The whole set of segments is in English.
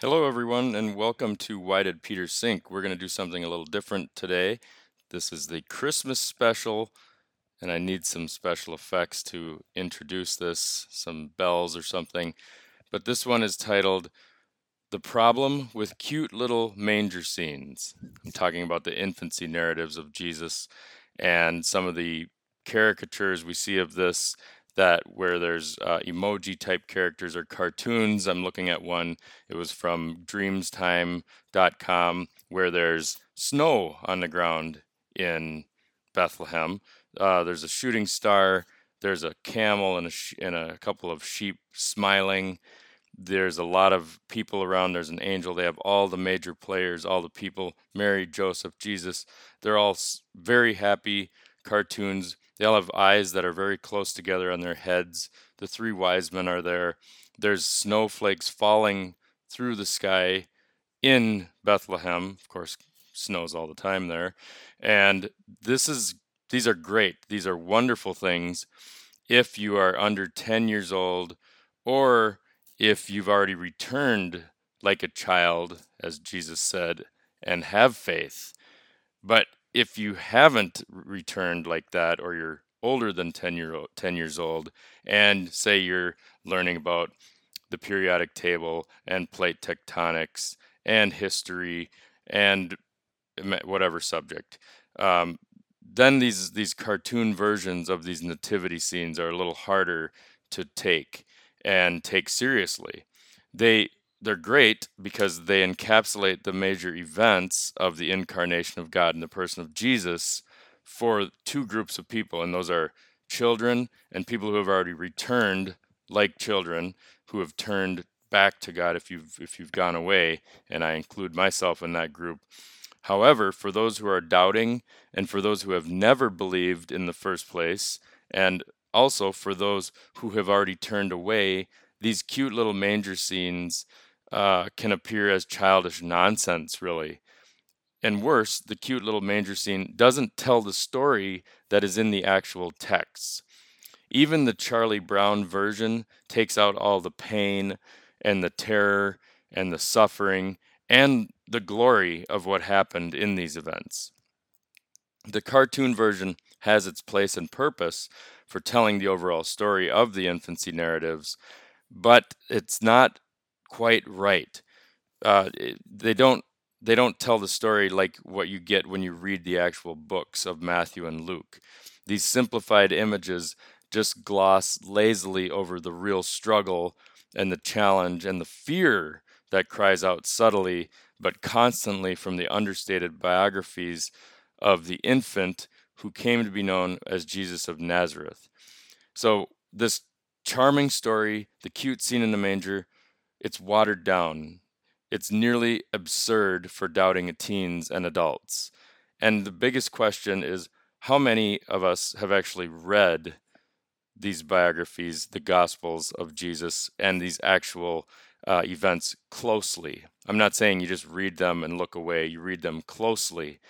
Hello, everyone, and welcome to Why Did Peter Sink? We're going to do something a little different today. This is the Christmas special, and I need some special effects to introduce this, some bells or something. But this one is titled The Problem with Cute Little Manger Scenes. I'm talking about the infancy narratives of Jesus and some of the caricatures we see of this that where there's uh, emoji type characters or cartoons. I'm looking at one. It was from dreamstime.com where there's snow on the ground in Bethlehem. Uh, there's a shooting star. There's a camel and a, sh- and a couple of sheep smiling. There's a lot of people around. There's an angel. They have all the major players, all the people Mary, Joseph, Jesus. They're all very happy cartoons. They all have eyes that are very close together on their heads. The three wise men are there. There's snowflakes falling through the sky in Bethlehem. Of course, snows all the time there. And this is these are great. These are wonderful things if you are under 10 years old or if you've already returned like a child as Jesus said and have faith. But if you haven't returned like that or you're older than 10 year 10 years old and say you're learning about the periodic table and plate tectonics and history and whatever subject um, then these these cartoon versions of these nativity scenes are a little harder to take and take seriously. They they're great because they encapsulate the major events of the incarnation of God in the person of Jesus for two groups of people, and those are children and people who have already returned, like children who have turned back to God if you've if you've gone away, and I include myself in that group. However, for those who are doubting and for those who have never believed in the first place, and also for those who have already turned away, these cute little manger scenes uh, can appear as childish nonsense, really. And worse, the cute little manger scene doesn't tell the story that is in the actual text. Even the Charlie Brown version takes out all the pain and the terror and the suffering and the glory of what happened in these events. The cartoon version has its place and purpose for telling the overall story of the infancy narratives, but it's not quite right. Uh, they don't they don't tell the story like what you get when you read the actual books of Matthew and Luke. These simplified images just gloss lazily over the real struggle and the challenge and the fear that cries out subtly but constantly from the understated biographies of the infant who came to be known as Jesus of Nazareth. So, this charming story, the cute scene in the manger, it's watered down. It's nearly absurd for doubting teens and adults. And the biggest question is how many of us have actually read these biographies, the Gospels of Jesus, and these actual uh, events closely? I'm not saying you just read them and look away, you read them closely.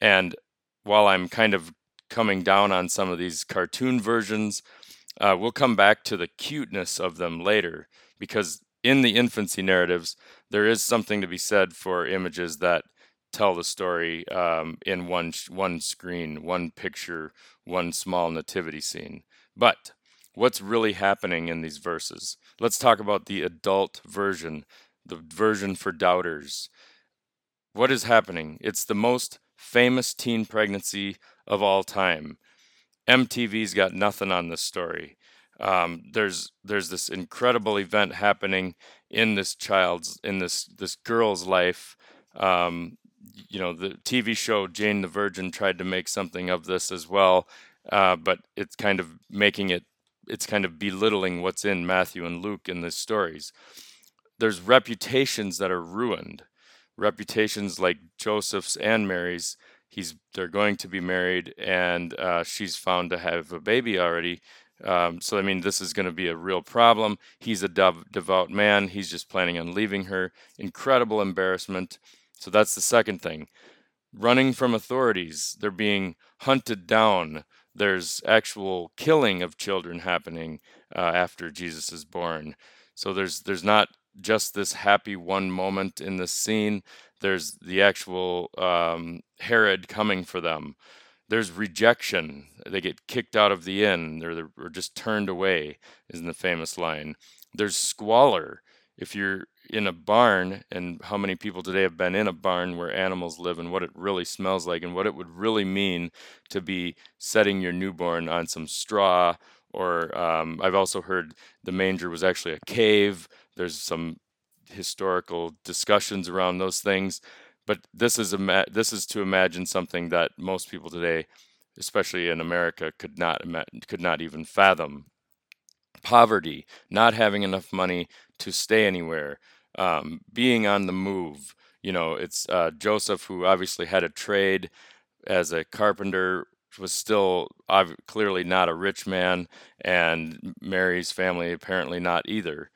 And while I'm kind of coming down on some of these cartoon versions, uh, we'll come back to the cuteness of them later because in the infancy narratives, there is something to be said for images that tell the story um, in one one screen, one picture, one small nativity scene. But what's really happening in these verses? Let's talk about the adult version, the version for doubters. What is happening? It's the most famous teen pregnancy of all time. MTV's got nothing on this story um, there's there's this incredible event happening in this child's in this this girl's life. Um, you know, the TV show Jane the Virgin tried to make something of this as well, uh, but it's kind of making it it's kind of belittling what's in Matthew and Luke in these stories. There's reputations that are ruined, reputations like Joseph's and Mary's. He's they're going to be married, and uh, she's found to have a baby already um, so, I mean, this is going to be a real problem. He's a dev- devout man. He's just planning on leaving her. Incredible embarrassment. So, that's the second thing. Running from authorities. They're being hunted down. There's actual killing of children happening uh, after Jesus is born. So, there's, there's not just this happy one moment in the scene. There's the actual um, Herod coming for them. There's rejection. They get kicked out of the inn or, or just turned away, is in the famous line. There's squalor. If you're in a barn, and how many people today have been in a barn where animals live and what it really smells like, and what it would really mean to be setting your newborn on some straw. Or um, I've also heard the manger was actually a cave. There's some historical discussions around those things, but this is a this is to imagine something that most people today, especially in America, could not could not even fathom. Poverty, not having enough money to stay anywhere, um, being on the move. You know, it's uh, Joseph who obviously had a trade as a carpenter was still clearly not a rich man, and Mary's family apparently not either.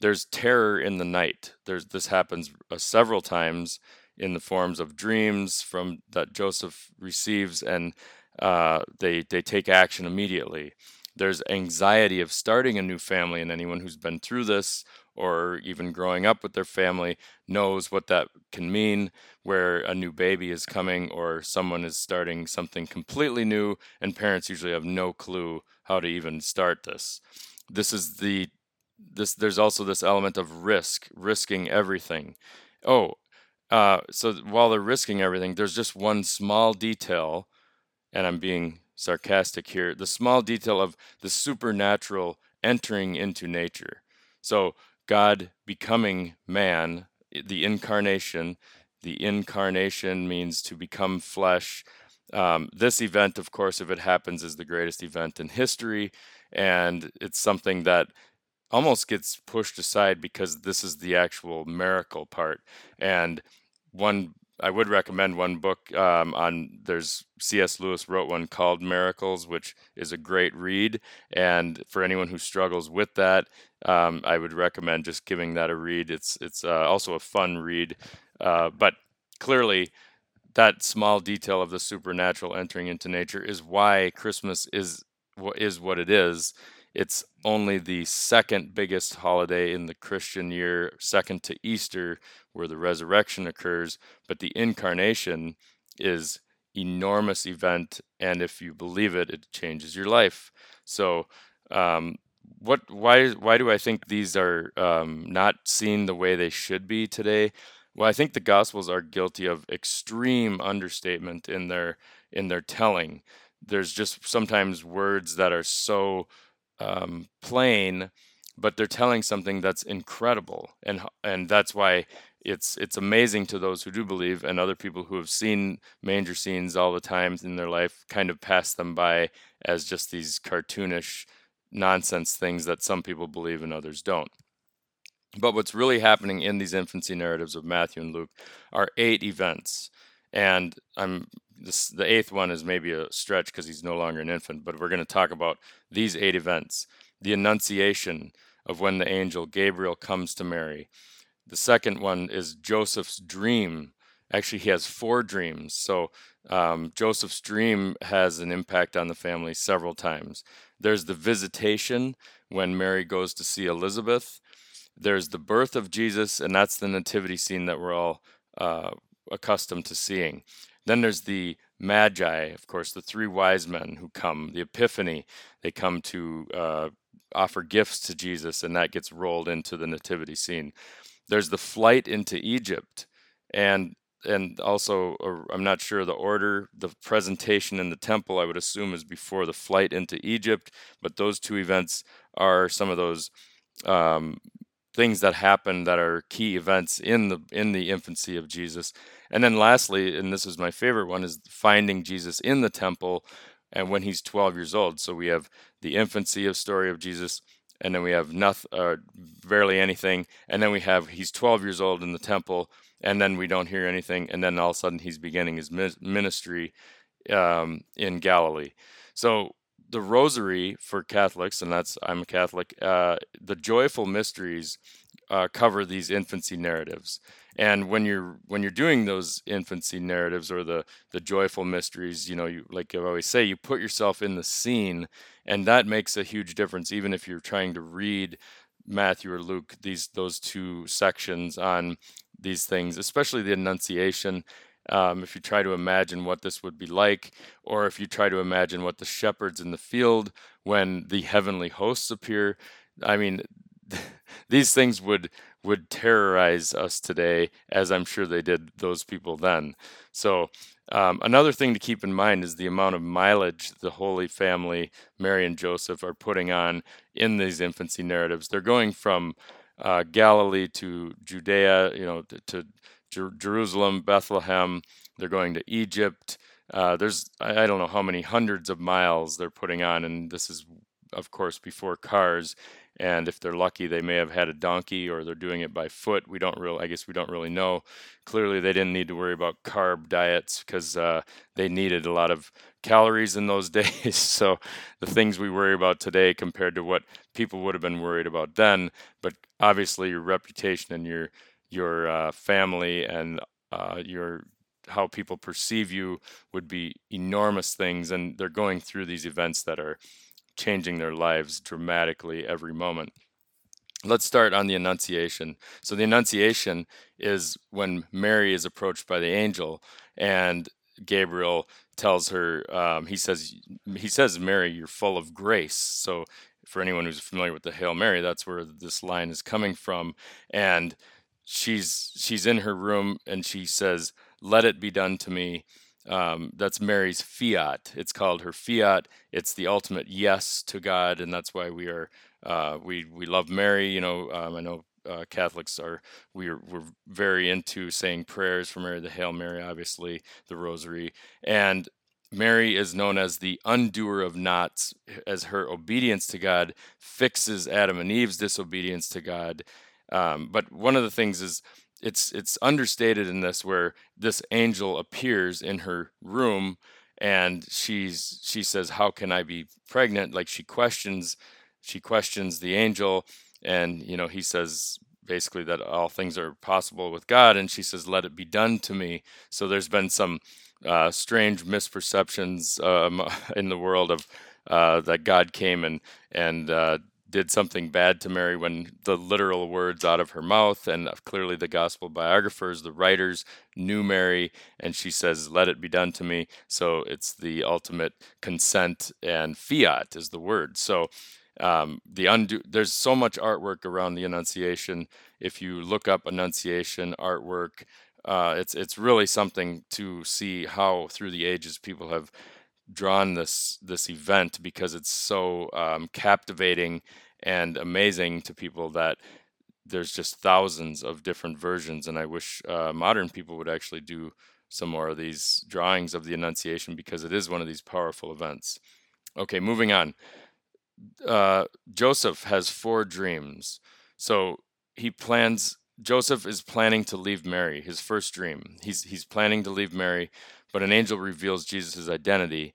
There's terror in the night. There's this happens uh, several times in the forms of dreams from that Joseph receives, and uh, they they take action immediately. There's anxiety of starting a new family, and anyone who's been through this or even growing up with their family knows what that can mean where a new baby is coming or someone is starting something completely new and parents usually have no clue how to even start this this is the this there's also this element of risk risking everything oh uh, so while they're risking everything there's just one small detail and i'm being sarcastic here the small detail of the supernatural entering into nature so God becoming man, the incarnation. The incarnation means to become flesh. Um, this event, of course, if it happens, is the greatest event in history. And it's something that almost gets pushed aside because this is the actual miracle part. And one I would recommend one book um, on. There's C.S. Lewis wrote one called Miracles, which is a great read. And for anyone who struggles with that, um, I would recommend just giving that a read. It's it's uh, also a fun read, uh, but clearly that small detail of the supernatural entering into nature is why Christmas is is what it is. It's only the second biggest holiday in the Christian year, second to Easter, where the resurrection occurs, but the incarnation is enormous event and if you believe it it changes your life. So um, what why why do i think these are um, not seen the way they should be today? Well i think the gospels are guilty of extreme understatement in their in their telling. There's just sometimes words that are so um, plain, but they're telling something that's incredible, and and that's why it's it's amazing to those who do believe, and other people who have seen manger scenes all the time in their life kind of pass them by as just these cartoonish nonsense things that some people believe and others don't. But what's really happening in these infancy narratives of Matthew and Luke are eight events. And I'm this, the eighth one is maybe a stretch because he's no longer an infant, but we're going to talk about these eight events the Annunciation of when the angel Gabriel comes to Mary. The second one is Joseph's dream. Actually, he has four dreams. So um, Joseph's dream has an impact on the family several times. There's the visitation when Mary goes to see Elizabeth. There's the birth of Jesus, and that's the nativity scene that we're all uh, accustomed to seeing. Then there's the Magi, of course, the three wise men who come, the Epiphany, they come to uh, offer gifts to Jesus, and that gets rolled into the nativity scene. There's the flight into Egypt, and and also I'm not sure the order. The presentation in the temple, I would assume, is before the flight into Egypt. But those two events are some of those um, things that happen that are key events in the in the infancy of Jesus. And then lastly, and this is my favorite one, is finding Jesus in the temple and when he's 12 years old. So we have the infancy of story of Jesus, and then we have nothing, uh, barely anything, and then we have he's 12 years old in the temple, and then we don't hear anything, and then all of a sudden he's beginning his ministry um, in Galilee. So the rosary for Catholics, and that's I'm a Catholic. Uh, the joyful mysteries uh, cover these infancy narratives, and when you're when you're doing those infancy narratives or the the joyful mysteries, you know, you like I always say, you put yourself in the scene, and that makes a huge difference. Even if you're trying to read Matthew or Luke these those two sections on these things, especially the Annunciation. Um, if you try to imagine what this would be like, or if you try to imagine what the shepherds in the field when the heavenly hosts appear, I mean, these things would would terrorize us today, as I'm sure they did those people then. So, um, another thing to keep in mind is the amount of mileage the Holy Family, Mary and Joseph, are putting on in these infancy narratives. They're going from uh, Galilee to Judea, you know, to, to Jer- Jerusalem, Bethlehem. They're going to Egypt. Uh, there's I don't know how many hundreds of miles they're putting on, and this is of course before cars and if they're lucky they may have had a donkey or they're doing it by foot we don't really i guess we don't really know clearly they didn't need to worry about carb diets because uh, they needed a lot of calories in those days so the things we worry about today compared to what people would have been worried about then but obviously your reputation and your your uh, family and uh, your how people perceive you would be enormous things and they're going through these events that are changing their lives dramatically every moment. Let's start on the Annunciation. So, the Annunciation is when Mary is approached by the angel, and Gabriel tells her, um, he says, he says, Mary, you're full of grace. So, for anyone who's familiar with the Hail Mary, that's where this line is coming from. And she's she's in her room, and she says, "Let it be done to me um, that's Mary's fiat. It's called her fiat. It's the ultimate yes to God, and that's why we are uh, we we love Mary. You know, um, I know uh, Catholics are we're we're very into saying prayers for Mary, the Hail Mary, obviously the Rosary, and Mary is known as the undoer of knots, as her obedience to God fixes Adam and Eve's disobedience to God. Um, but one of the things is it's it's understated in this where this angel appears in her room and she's she says how can i be pregnant? Like she questions she questions the angel and you know he says basically that all things are possible with god and she says let it be done to me. So there's been some uh, strange misperceptions um, in the world of uh, that god came and and uh, did something bad to Mary when the literal words out of her mouth, and clearly the gospel biographers, the writers, knew Mary, and she says, Let it be done to me. So it's the ultimate consent, and fiat is the word. So um, the undo there's so much artwork around the Annunciation. If you look up Annunciation artwork, uh, it's it's really something to see how through the ages people have drawn this this event because it's so um, captivating and amazing to people that there's just thousands of different versions and i wish uh, modern people would actually do some more of these drawings of the annunciation because it is one of these powerful events. Okay moving on. Uh, joseph has four dreams. So he plans joseph is planning to leave mary his first dream. He's he's planning to leave mary but an angel reveals Jesus' identity.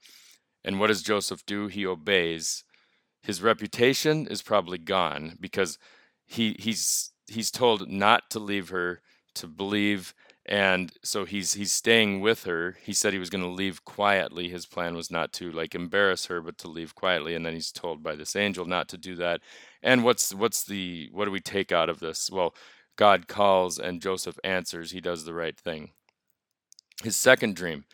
And what does Joseph do? He obeys. His reputation is probably gone because he he's he's told not to leave her, to believe, and so he's he's staying with her. He said he was going to leave quietly. His plan was not to like embarrass her, but to leave quietly. And then he's told by this angel not to do that. And what's what's the what do we take out of this? Well, God calls and Joseph answers. He does the right thing. His second dream,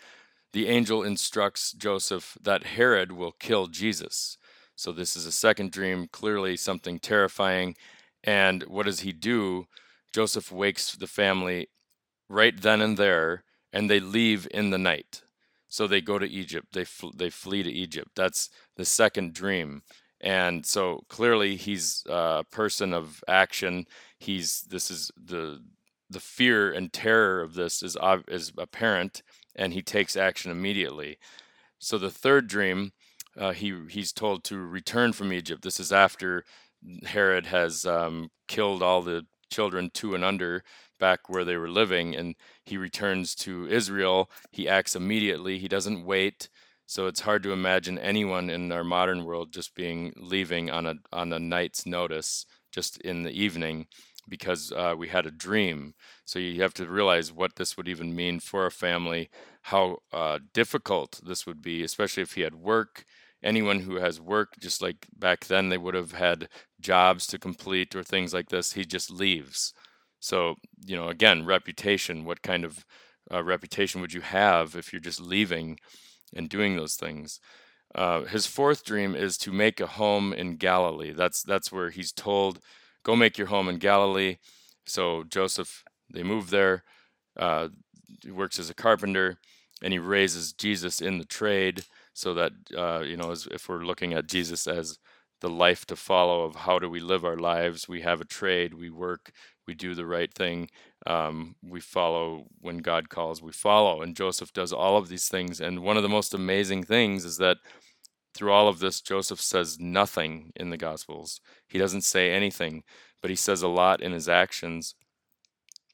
the angel instructs Joseph that Herod will kill Jesus. So this is a second dream, clearly something terrifying. And what does he do? Joseph wakes the family right then and there, and they leave in the night. So they go to Egypt. They fl- they flee to Egypt. That's the second dream. And so clearly he's a person of action. He's this is the the fear and terror of this is is apparent, and he takes action immediately. So the third dream, uh, he he's told to return from Egypt. This is after Herod has um, killed all the children two and under back where they were living, and he returns to Israel. He acts immediately. He doesn't wait. So it's hard to imagine anyone in our modern world just being leaving on a on a night's notice, just in the evening because uh, we had a dream. So you have to realize what this would even mean for a family, how uh, difficult this would be, especially if he had work anyone who has work, just like back then they would have had jobs to complete or things like this, he just leaves. So, you know, again, reputation. What kind of uh, reputation would you have if you're just leaving and doing those things? Uh, his fourth dream is to make a home in Galilee. That's that's where he's told, "Go make your home in Galilee." So Joseph, they move there. Uh, he works as a carpenter, and he raises Jesus in the trade, so that uh, you know, as, if we're looking at Jesus as the life to follow of how do we live our lives, we have a trade, we work, we do the right thing, um, we follow when God calls, we follow. And Joseph does all of these things. And one of the most amazing things is that through all of this, Joseph says nothing in the Gospels. He doesn't say anything, but he says a lot in his actions.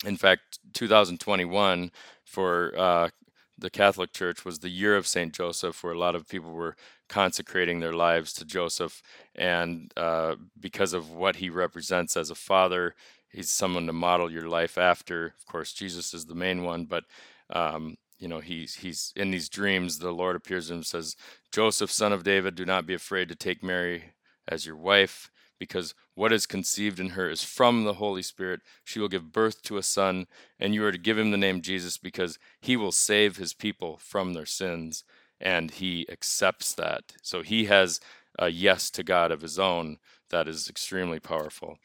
In fact, 2021 for uh, the Catholic Church was the year of Saint Joseph, where a lot of people were consecrating their lives to Joseph, and uh, because of what he represents as a father, he's someone to model your life after. Of course, Jesus is the main one, but um, you know he's he's in these dreams. The Lord appears to him and says, "Joseph, son of David, do not be afraid to take Mary as your wife." because what is conceived in her is from the Holy Spirit. She will give birth to a son, and you are to give him the name Jesus because he will save his people from their sins. And he accepts that. So he has a yes to God of his own that is extremely powerful.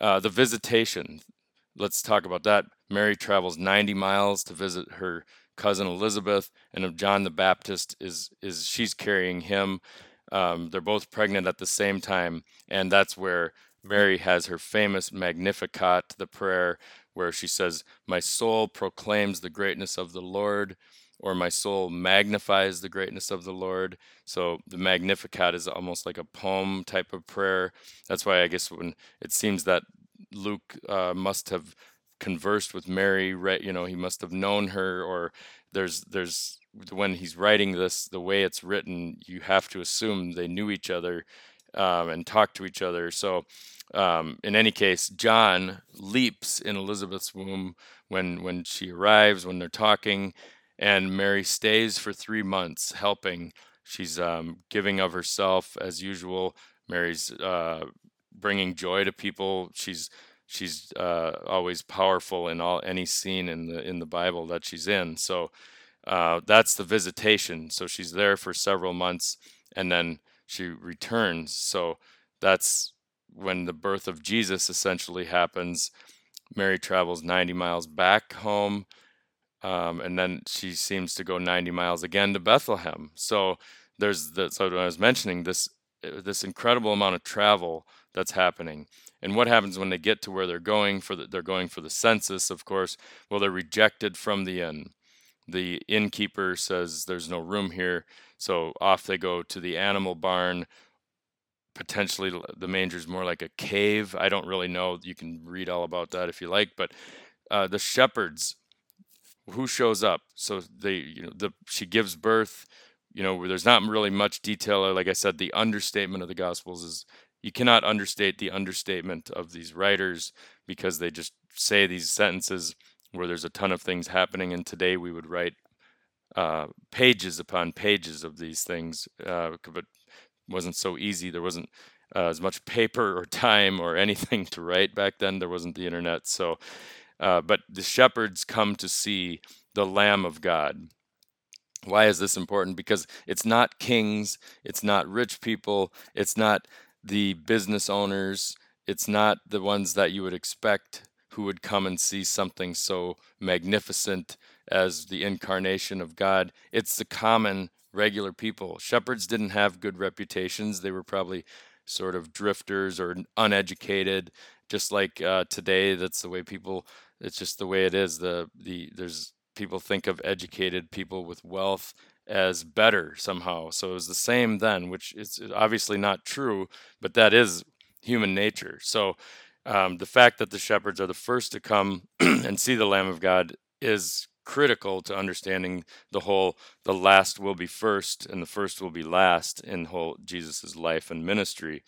Uh, the visitation, let's talk about that. Mary travels 90 miles to visit her cousin Elizabeth, and of John the Baptist is is she's carrying him. Um, they're both pregnant at the same time, and that's where Mary has her famous Magnificat, the prayer where she says, My soul proclaims the greatness of the Lord, or my soul magnifies the greatness of the Lord. So the Magnificat is almost like a poem type of prayer. That's why I guess when it seems that Luke uh, must have conversed with Mary, you know, he must have known her, or there's there's when he's writing this, the way it's written, you have to assume they knew each other um, and talked to each other. So, um, in any case, John leaps in Elizabeth's womb when when she arrives, when they're talking, and Mary stays for three months helping. She's um, giving of herself as usual. Mary's uh, bringing joy to people. She's she's uh, always powerful in all any scene in the in the Bible that she's in. So uh, that's the visitation. So she's there for several months and then she returns. So that's when the birth of Jesus essentially happens. Mary travels 90 miles back home. Um, and then she seems to go 90 miles again to Bethlehem. So there's the, so I was mentioning this uh, this incredible amount of travel that's happening. And what happens when they get to where they're going for the, they're going for the census, of course. Well, they're rejected from the inn the innkeeper says there's no room here so off they go to the animal barn. Potentially the manger is more like a cave. I don't really know. You can read all about that if you like but uh, the shepherds who shows up? So they you know the she gives birth you know there's not really much detail. Like i said the understatement of the gospels is you cannot understate the understatement of these writers because they just say these sentences where there's a ton of things happening. And today we would write uh, pages upon pages of these things, uh, but wasn't so easy. There wasn't uh, as much paper or time or anything to write back then. There wasn't the internet. So, uh, but the shepherds come to see the Lamb of God. Why is this important? Because it's not kings, it's not rich people, it's not the business owners, it's not the ones that you would expect who would come and see something so magnificent as the incarnation of God. It's the common, regular people. Shepherds didn't have good reputations. They were probably sort of drifters or uneducated, just like uh, today. That's the way people. It's just the way it is. The the there's people think of educated people with wealth as better somehow. So it was the same then, which is obviously not true, but that is human nature. So um, the fact that the shepherds are the first to come and see the Lamb of God is critical to understanding the whole the last will be first and the first will be last in whole Jesus's life and ministry.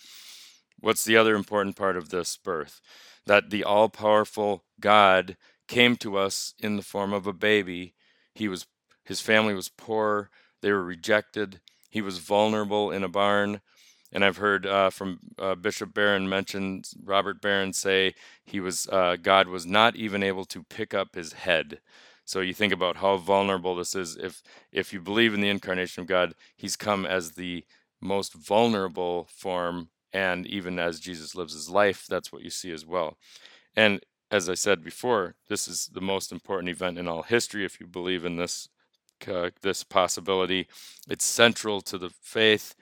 What's the other important part of this birth? That the all powerful God came to us in the form of a baby. He was his family was poor, they were rejected. He was vulnerable in a barn. And I've heard uh, from uh, Bishop Barron mention Robert Barron say he was uh, God was not even able to pick up his head. So you think about how vulnerable this is. If if you believe in the incarnation of God, He's come as the most vulnerable form, and even as Jesus lives his life, that's what you see as well. And as I said before, this is the most important event in all history. If you believe in this uh, this possibility, it's central to the faith.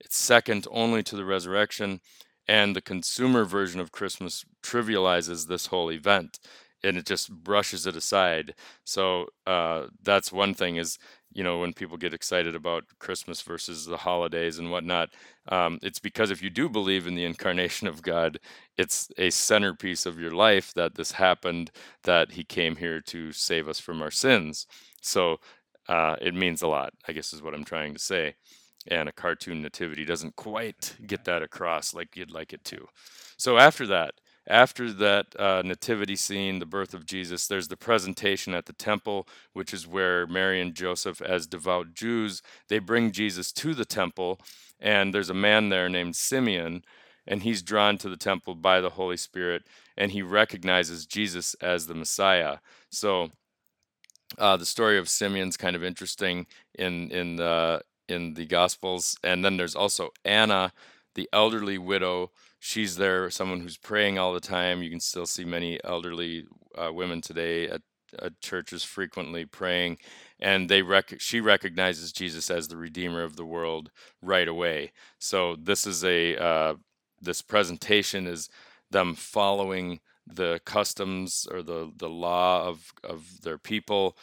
It's second only to the resurrection, and the consumer version of Christmas trivializes this whole event and it just brushes it aside. So uh, that's one thing is you know when people get excited about Christmas versus the holidays and whatnot. Um, it's because if you do believe in the incarnation of God, it's a centerpiece of your life that this happened, that He came here to save us from our sins. So uh, it means a lot, I guess, is what I'm trying to say. And a cartoon nativity doesn't quite get that across like you'd like it to. So after that, after that uh, nativity scene, the birth of Jesus, there's the presentation at the temple, which is where Mary and Joseph, as devout Jews, they bring Jesus to the temple, and there's a man there named Simeon, and he's drawn to the temple by the Holy Spirit, and he recognizes Jesus as the Messiah. So uh, the story of Simeon's kind of interesting in in the in the Gospels, and then there's also Anna, the elderly widow she's there, someone who's praying all the time. You can still see many elderly uh, women today at, at, churches frequently praying, and they rec- she recognizes Jesus as the Redeemer of the world right away. So this is a uh, this presentation is them following the customs or the the law of of their people.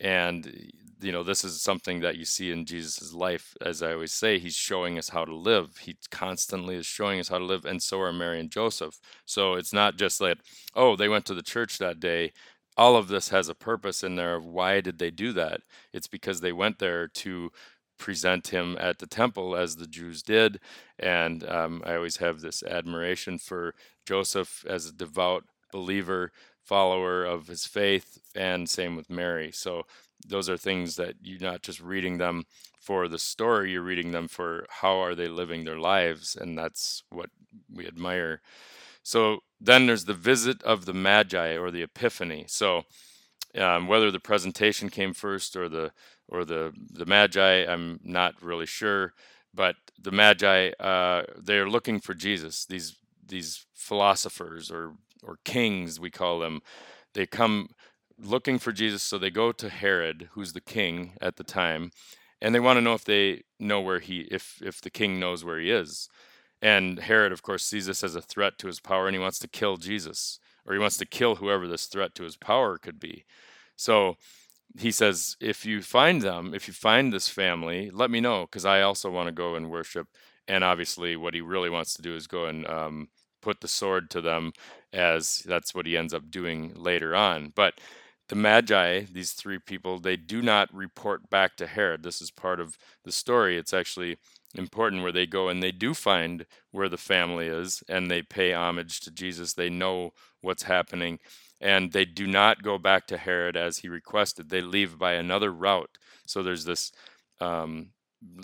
And you know this is something that you see in jesus' life as i always say he's showing us how to live. He constantly is showing us how to live and so are mary and joseph. So it's not just like oh they went to the church that day. All of this has a purpose in there of why did they do that? It's because they went there to present him at the temple as the jews did and um, i always have this admiration for joseph as a devout believer follower of his faith and same with mary. So those are things that you're not just reading them for the story you're reading them for how are they living their lives and that's what we admire. So then there's the visit of the magi or the epiphany. So um, whether the presentation came first or the or the the magi i'm not really sure but the magi uh, they're looking for jesus these these philosophers or or kings we call them they come looking for Jesus. So they go to Herod, who's the king at the time, and they want to know if they know where he, if if the king knows where he is. And Herod, of course, sees this as a threat to his power, and he wants to kill Jesus, or he wants to kill whoever this threat to his power could be. So he says, if you find them, if you find this family, let me know, because I also want to go and worship. And obviously, what he really wants to do is go and um, put the sword to them, as that's what he ends up doing later on. But the Magi, these three people, they do not report back to Herod. This is part of the story. It's actually important where they go and they do find where the family is and they pay homage to Jesus. They know what's happening and they do not go back to Herod as he requested. They leave by another route. So there's this. Um,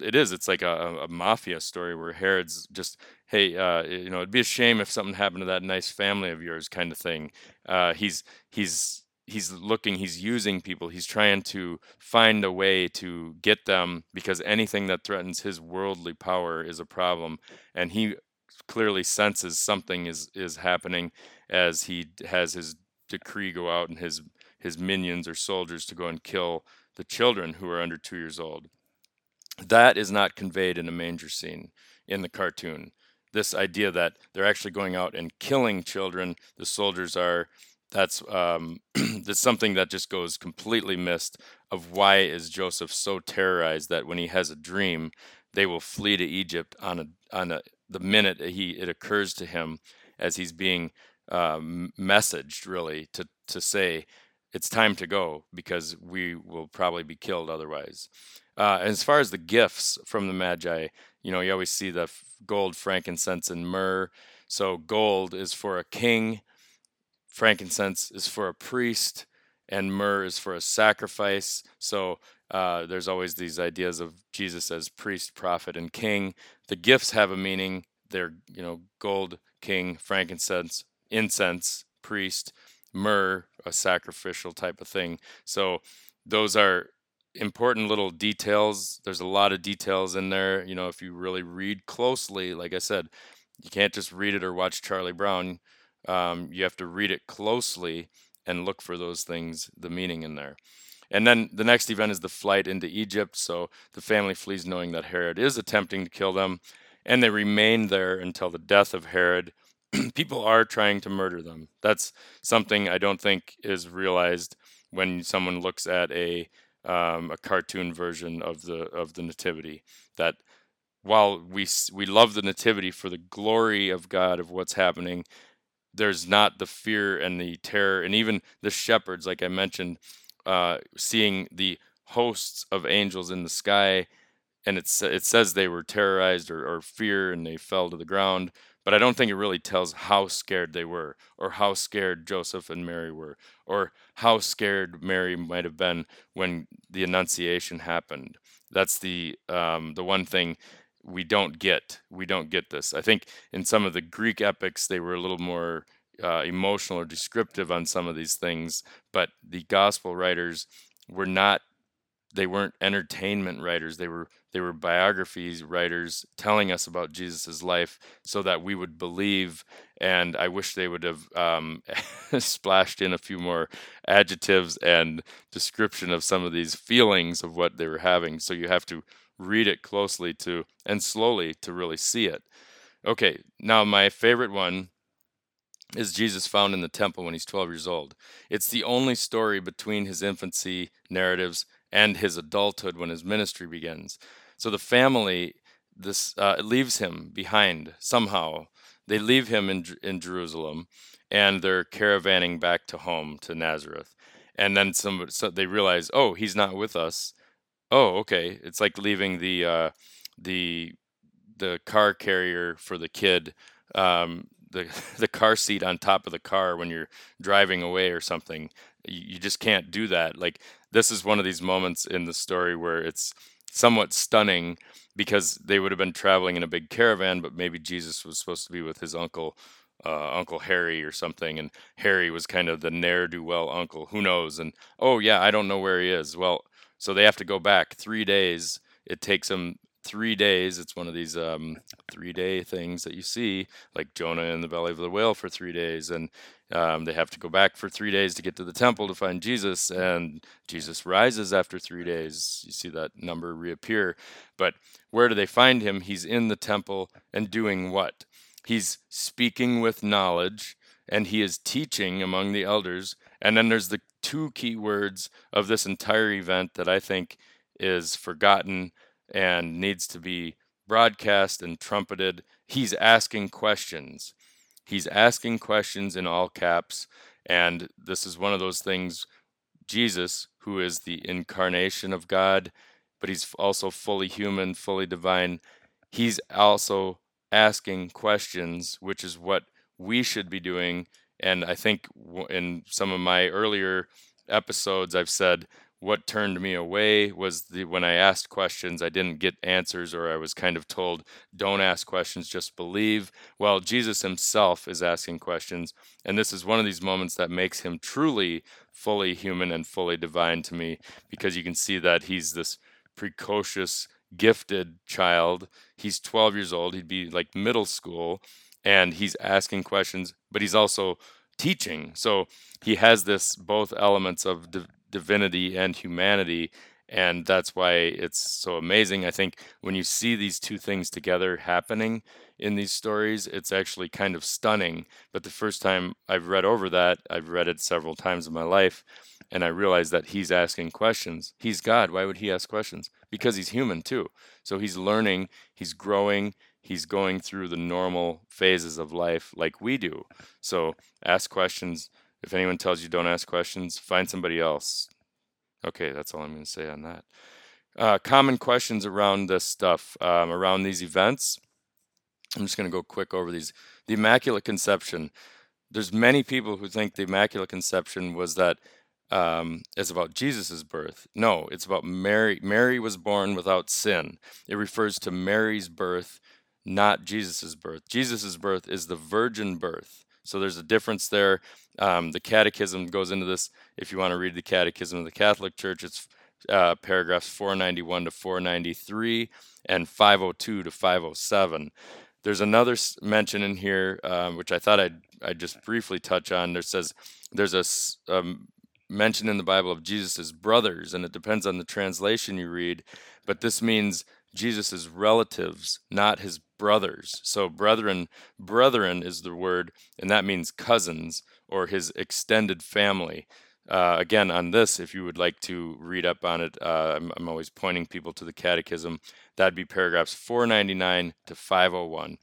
it is. It's like a, a, mafia story where Herod's just, hey, uh, you know, it'd be a shame if something happened to that nice family of yours, kind of thing. Uh, he's he's he's looking he's using people he's trying to find a way to get them because anything that threatens his worldly power is a problem and he clearly senses something is is happening as he has his decree go out and his his minions or soldiers to go and kill the children who are under 2 years old. That is not conveyed in a manger scene in the cartoon. This idea that they're actually going out and killing children the soldiers are that's um, that's something that just goes completely missed of why is Joseph so terrorized that when he has a dream, they will flee to Egypt on a on a the minute he it occurs to him as he's being um, messaged really to to say it's time to go because we will probably be killed otherwise. Uh, as far as the gifts from the Magi, you know, you always see the gold, frankincense, and myrrh. So gold is for a king frankincense is for a priest and myrrh is for a sacrifice. So uh, there's always these ideas of Jesus as priest, prophet, and king. The gifts have a meaning. They're, you know, gold, king, frankincense, incense, priest, myrrh, a sacrificial type of thing. So those are important little details. There's a lot of details in there. You know, if you really read closely, like I said, you can't just read it or watch Charlie Brown. Um, you have to read it closely and look for those things, the meaning in there. And then the next event is the flight into Egypt. So the family flees knowing that Herod is attempting to kill them, and they remain there until the death of Herod. People are trying to murder them. That's something I don't think is realized when someone looks at a um, a cartoon version of the of the nativity. That while we we love the nativity for the glory of God of what's happening, there's not the fear and the terror, and even the shepherds, like I mentioned, uh, seeing the hosts of angels in the sky, and it's it says they were terrorized or, or fear and they fell to the ground. But I don't think it really tells how scared they were, or how scared Joseph and Mary were, or how scared Mary might have been when the Annunciation happened. That's the um, the one thing we don't get. We don't get this. I think in some of the Greek epics, they were a little more uh, emotional or descriptive on some of these things, but the gospel writers were not. They weren't entertainment writers. They were they were biographies writers telling us about Jesus' life so that we would believe. And I wish they would have um, splashed in a few more adjectives and description of some of these feelings of what they were having. So you have to read it closely to and slowly to really see it. Okay, now my favorite one is Jesus found in the temple when he's 12 years old. It's the only story between his infancy narratives and his adulthood when his ministry begins. So the family this uh, leaves him behind somehow. They leave him in in Jerusalem, and they're caravanning back to home to Nazareth. And then some so they realize, oh, he's not with us. Oh, okay. It's like leaving the uh, the the car carrier for the kid, um, the the car seat on top of the car when you're driving away or something. You, you just can't do that. Like this is one of these moments in the story where it's somewhat stunning because they would have been traveling in a big caravan, but maybe Jesus was supposed to be with his uncle, uh, Uncle Harry or something, and Harry was kind of the ne'er do well uncle. Who knows? And oh yeah, I don't know where he is. Well, so they have to go back three days. It takes them three days. It's one of these um, three day things that you see, like Jonah in the belly of the whale for three days. And um, they have to go back for three days to get to the temple to find Jesus. And Jesus rises after three days. You see that number reappear. But where do they find him? He's in the temple and doing what? He's speaking with knowledge and he is teaching among the elders. And then there's the two key words of this entire event that I think is forgotten and needs to be broadcast and trumpeted. He's asking questions. He's asking questions in all caps. And this is one of those things Jesus, who is the incarnation of God, but he's also fully human, fully divine, he's also asking questions, which is what we should be doing and I think in some of my earlier episodes, I've said what turned me away was the when I asked questions, I didn't get answers, or I was kind of told, "Don't ask questions, just believe." Well, Jesus Himself is asking questions, and this is one of these moments that makes Him truly fully human and fully divine to me, because you can see that He's this precocious, gifted child. He's 12 years old. He'd be like middle school and he's asking questions, but he's also teaching. So he has this both elements of div- divinity and humanity. And that's why it's so amazing. I think when you see these two things together happening in these stories, it's actually kind of stunning. But the first time I've read over that, I've read it several times in my life, and I realized that he's asking questions. He's God. Why would he ask questions? Because he's human too. So he's learning, he's growing, he's going through the normal phases of life like we do. So ask questions. If anyone tells you don't ask questions, find somebody else. Okay, that's all I'm going to say on that. Uh, common questions around this stuff, um, around these events. I'm just going to go quick over these. The Immaculate Conception. There's many people who think the Immaculate Conception was that um, about Jesus' birth. No, it's about Mary. Mary was born without sin. It refers to Mary's birth, not Jesus' birth. Jesus' birth is the virgin birth. So there's a difference there. Um, the Catechism goes into this. If you want to read the Catechism of the Catholic Church, it's uh, paragraphs 491 to 493 and 502 to 507. There's another mention in here, um, which I thought I'd, I'd just briefly touch on. There says there's a um, mention in the Bible of Jesus' brothers, and it depends on the translation you read, but this means Jesus' relatives, not his brothers. So brethren, brethren is the word, and that means cousins or his extended family. Uh, again, on this, if you would like to read up on it, uh, I'm, I'm always pointing people to the Catechism. That'd be paragraphs 499 to 501.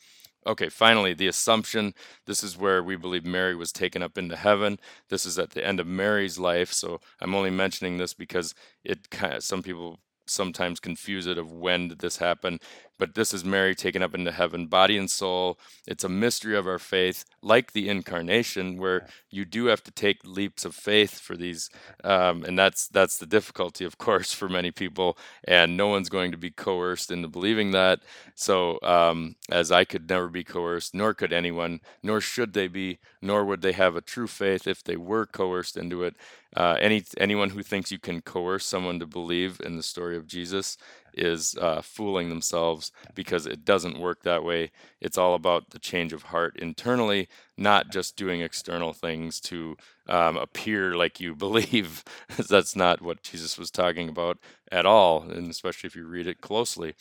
Okay, finally, the Assumption. This is where we believe Mary was taken up into heaven. This is at the end of Mary's life. So I'm only mentioning this because it kind of, some people sometimes confuse it of when did this happen but this is mary taken up into heaven body and soul. It's a mystery of our faith like the incarnation where you do have to take leaps of faith for these um, and that's that's the difficulty of course for many people and no one's going to be coerced into believing that. So um, as i could never be coerced nor could anyone nor should they be nor would they have a true faith if they were coerced into it. Uh, any anyone who thinks you can coerce someone to believe in the story of Jesus is uh, fooling themselves because it doesn't work that way. It's all about the change of heart internally, not just doing external things to um, appear like you believe. That's not what Jesus was talking about at all, and especially if you read it closely.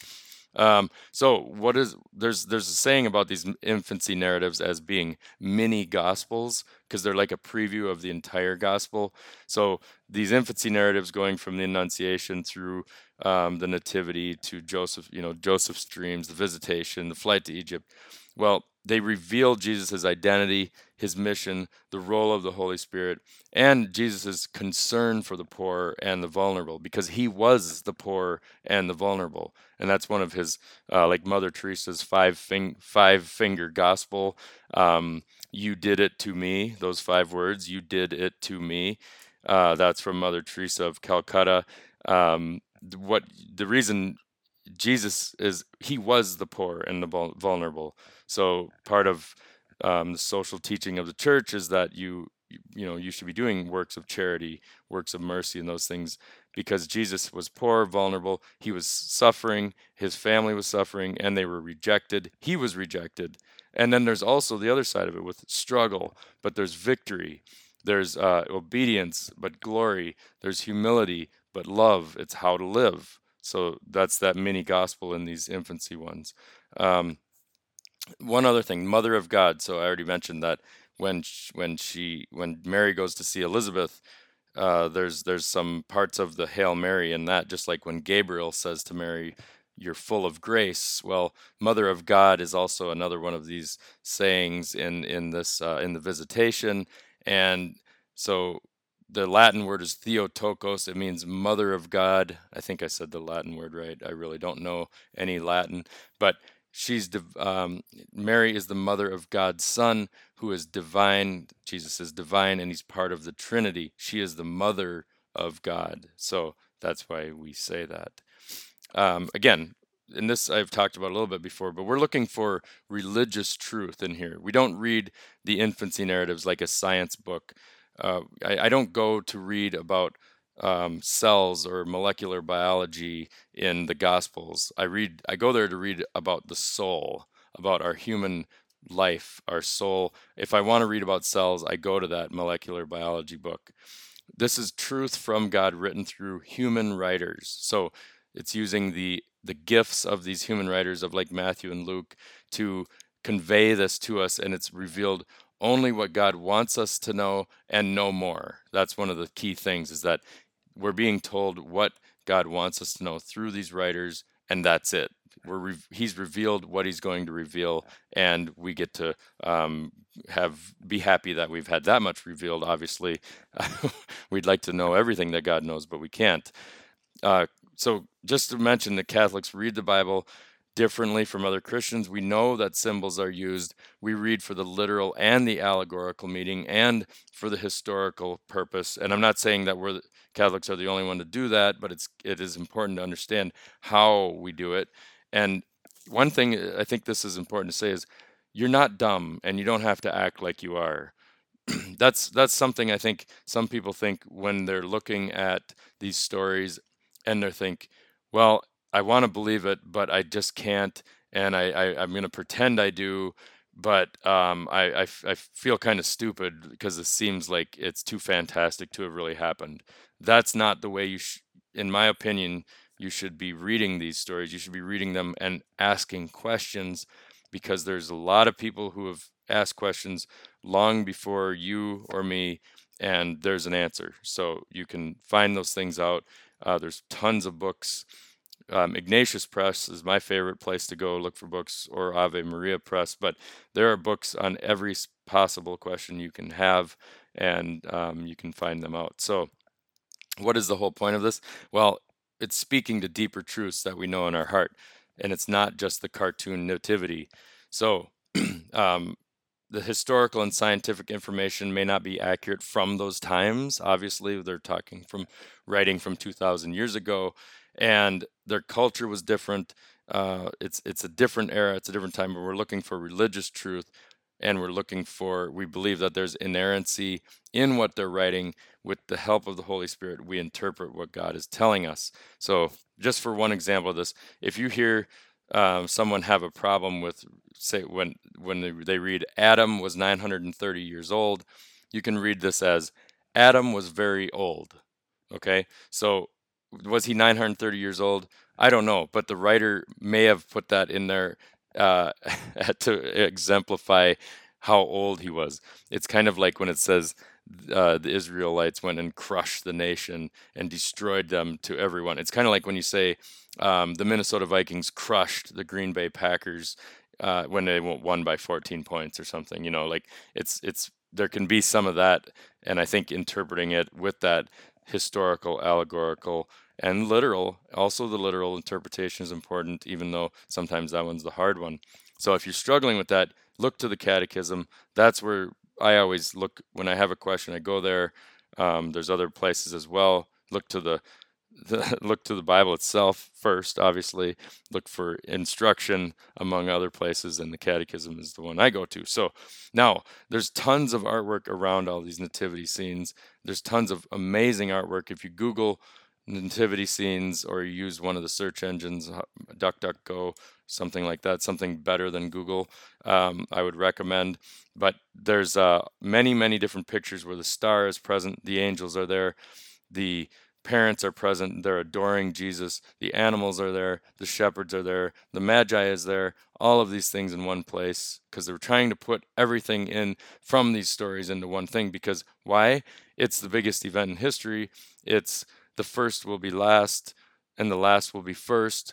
Um, so what is there's there's a saying about these infancy narratives as being mini gospels because they're like a preview of the entire gospel. So these infancy narratives going from the Annunciation through um, the Nativity to Joseph, you know, Joseph's dreams, the visitation, the flight to Egypt. Well, they reveal Jesus' identity, his mission, the role of the Holy Spirit, and Jesus' concern for the poor and the vulnerable, because he was the poor and the vulnerable. And that's one of his, uh, like Mother Teresa's five, fing- five finger gospel. Um, you did it to me, those five words, you did it to me. Uh, that's from Mother Teresa of Calcutta. Um, what the reason Jesus is, he was the poor and the vulnerable. So part of um, the social teaching of the church is that you you know you should be doing works of charity, works of mercy, and those things because Jesus was poor, vulnerable. He was suffering. His family was suffering, and they were rejected. He was rejected. And then there's also the other side of it with struggle, but there's victory. There's uh, obedience, but glory. There's humility, but love. It's how to live. So that's that mini gospel in these infancy ones. Um, one other thing, Mother of God. So I already mentioned that when she, when she when Mary goes to see Elizabeth, uh, there's there's some parts of the Hail Mary in that, just like when Gabriel says to Mary, "You're full of grace." Well, Mother of God is also another one of these sayings in in this uh, in the Visitation, and so the Latin word is Theotokos. It means Mother of God. I think I said the Latin word right. I really don't know any Latin, but she's um, Mary is the mother of God's Son, who is divine. Jesus is divine, and he's part of the Trinity. She is the mother of God. So that's why we say that. Um, again, and this I've talked about a little bit before, but we're looking for religious truth in here. We don't read the infancy narratives like a science book. Uh, I, I, don't go to read about um, cells or molecular biology in the Gospels. I read, I go there to read about the soul, about our human life, our soul. If I want to read about cells, I go to that molecular biology book. This is truth from God written through human writers. So it's using the the gifts of these human writers of like Matthew and Luke to convey this to us and it's revealed only what God wants us to know and no more. That's one of the key things is that we're being told what God wants us to know through these writers, and that's it. We're re- he's revealed what he's going to reveal, and we get to um, have be happy that we've had that much revealed. Obviously, we'd like to know everything that God knows, but we can't. Uh, so, just to mention, the Catholics read the Bible differently from other Christians. We know that symbols are used. We read for the literal and the allegorical meaning and for the historical purpose. And I'm not saying that we're Catholics are the only one to do that, but it's it is important to understand how we do it. And one thing uh, I think this is important to say is you're not dumb and you don't have to act like you are. that's that's something I think some people think when they're looking at these stories and they think, well, I want to believe it, but I just can't, and I, I I'm going to pretend I do, but um, I, I f- I feel kind of stupid because it seems like it's too fantastic to have really happened. That's not the way you, sh- in my opinion, you should be reading these stories. You should be reading them and asking questions because there's a lot of people who have asked questions long before you or me, and there's an answer. So you can find those things out. Uh, there's tons of books. Um, Ignatius Press is my favorite place to go look for books, or Ave Maria Press. But there are books on every possible question you can have, and um, you can find them out. So, what is the whole point of this? Well, it's speaking to deeper truths that we know in our heart, and it's not just the cartoon nativity. So, um, the historical and scientific information may not be accurate from those times. Obviously, they're talking from writing from 2,000 years ago, and their culture was different. Uh, it's it's a different era. It's a different time. But we're looking for religious truth, and we're looking for. We believe that there's inerrancy in what they're writing. With the help of the Holy Spirit, we interpret what God is telling us. So, just for one example of this, if you hear um, someone have a problem with say when when they read Adam was 930 years old, you can read this as Adam was very old. Okay, so was he 930 years old? I don't know, but the writer may have put that in there uh, to exemplify how old he was. It's kind of like when it says uh, the Israelites went and crushed the nation and destroyed them to everyone. It's kind of like when you say um, the Minnesota Vikings crushed the Green Bay Packers uh, when they won by 14 points or something. You know, like it's it's there can be some of that, and I think interpreting it with that historical, allegorical, and literal. Also, the literal interpretation is important, even though sometimes that one's the hard one. So if you're struggling with that, look to the Catechism. That's where I always look when I have a question. I go there. Um, there's other places as well. Look to the, the look to the Bible itself first. Obviously, look for instruction among other places, and the Catechism is the one I go to. So now there's tons of artwork around all these nativity scenes. There's tons of amazing artwork. If you Google nativity scenes or you use one of the search engines, DuckDuckGo, something like that, something better than Google, um, I would recommend. But there's uh, many, many different pictures where the star is present, the angels are there, the parents are present, they're adoring Jesus, the animals are there, the shepherds are there, the Magi is there, all of these things in one place because they're trying to put everything in from these stories into one thing. Because why? It's the biggest event in history. It's the first will be last and the last will be first.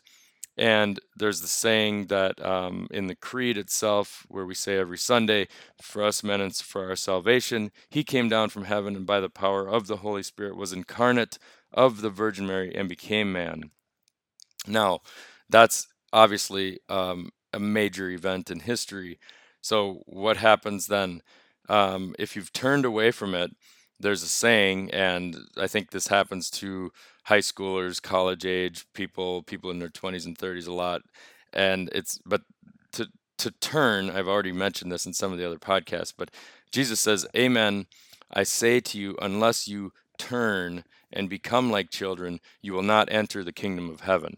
And there's the saying that um, in the creed itself, where we say every Sunday, for us men and for our salvation, he came down from heaven and by the power of the Holy Spirit was incarnate of the Virgin Mary and became man. Now, that's obviously um, a major event in history. So, what happens then? Um, if you've turned away from it, there's a saying, and I think this happens to high schoolers, college age people, people in their 20s and 30s a lot. And it's, but to, to turn, I've already mentioned this in some of the other podcasts, but Jesus says, Amen. I say to you, unless you turn and become like children, you will not enter the kingdom of heaven.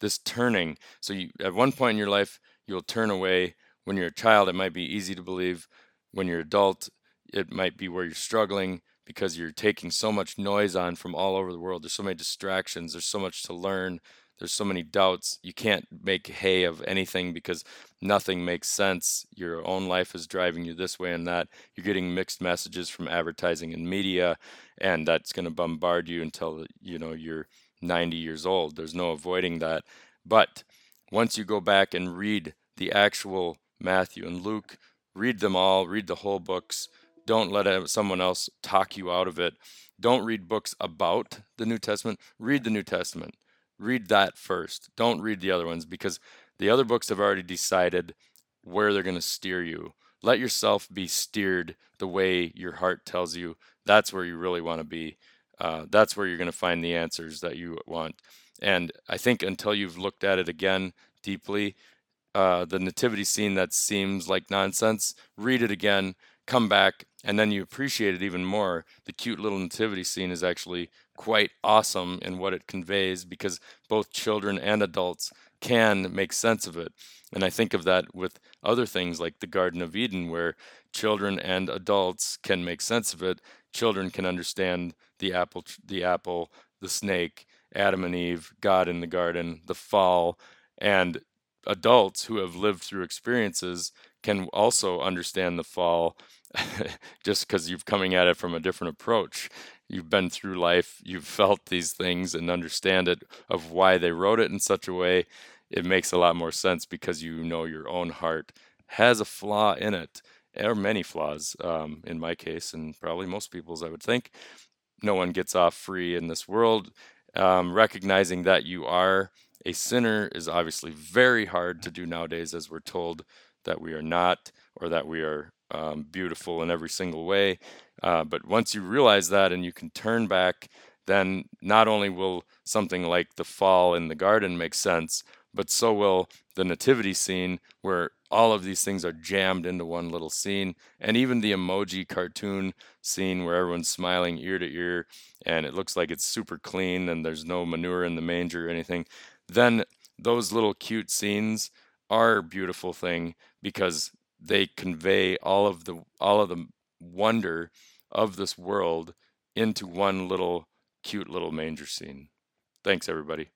This turning, so you, at one point in your life, you'll turn away. When you're a child, it might be easy to believe. When you're adult, it might be where you're struggling because you're taking so much noise on from all over the world. There's so many distractions. There's so much to learn. There's so many doubts. You can't make hay of anything because nothing makes sense. Your own life is driving you this way and that. You're getting mixed messages from advertising and media, and that's going to bombard you until you know you're 90 years old. There's no avoiding that. But once you go back and read the actual Matthew and Luke, read them all, read the whole books don't let someone else talk you out of it. Don't read books about the New Testament. Read the New Testament. Read that first. Don't read the other ones because The other books have already decided where they're going to steer you. Let yourself be steered the way your heart tells you. That's where you really want to be. Uh, that's where you're going to find the answers that you want. And I think until you've looked at it again deeply, uh, the nativity scene that seems like nonsense, read it again, come back, and then you appreciate it even more. The cute little nativity scene is actually quite awesome in what it conveys because both children and adults can make sense of it. And I think of that with other things like the Garden of Eden, where children and adults can make sense of it. Children can understand the apple, the apple, the snake, Adam and Eve, God in the garden, the fall, and adults who have lived through experiences can also understand the fall just because you've coming at it from a different approach you've been through life you've felt these things and understand it of why they wrote it in such a way it makes a lot more sense because you know your own heart has a flaw in it or many flaws um, in my case and probably most people's i would think no one gets off free in this world um, recognizing that you are a sinner is obviously very hard to do nowadays, as we're told that we are not, or that we are um, beautiful in every single way. Uh, but once you realize that and you can turn back, then not only will something like the fall in the garden make sense, but so will the nativity scene where all of these things are jammed into one little scene and even the emoji cartoon scene where everyone's smiling ear to ear and it looks like it's super clean and there's no manure in the manger or anything then those little cute scenes are a beautiful thing because they convey all of the all of the wonder of this world into one little cute little manger scene. Thanks everybody.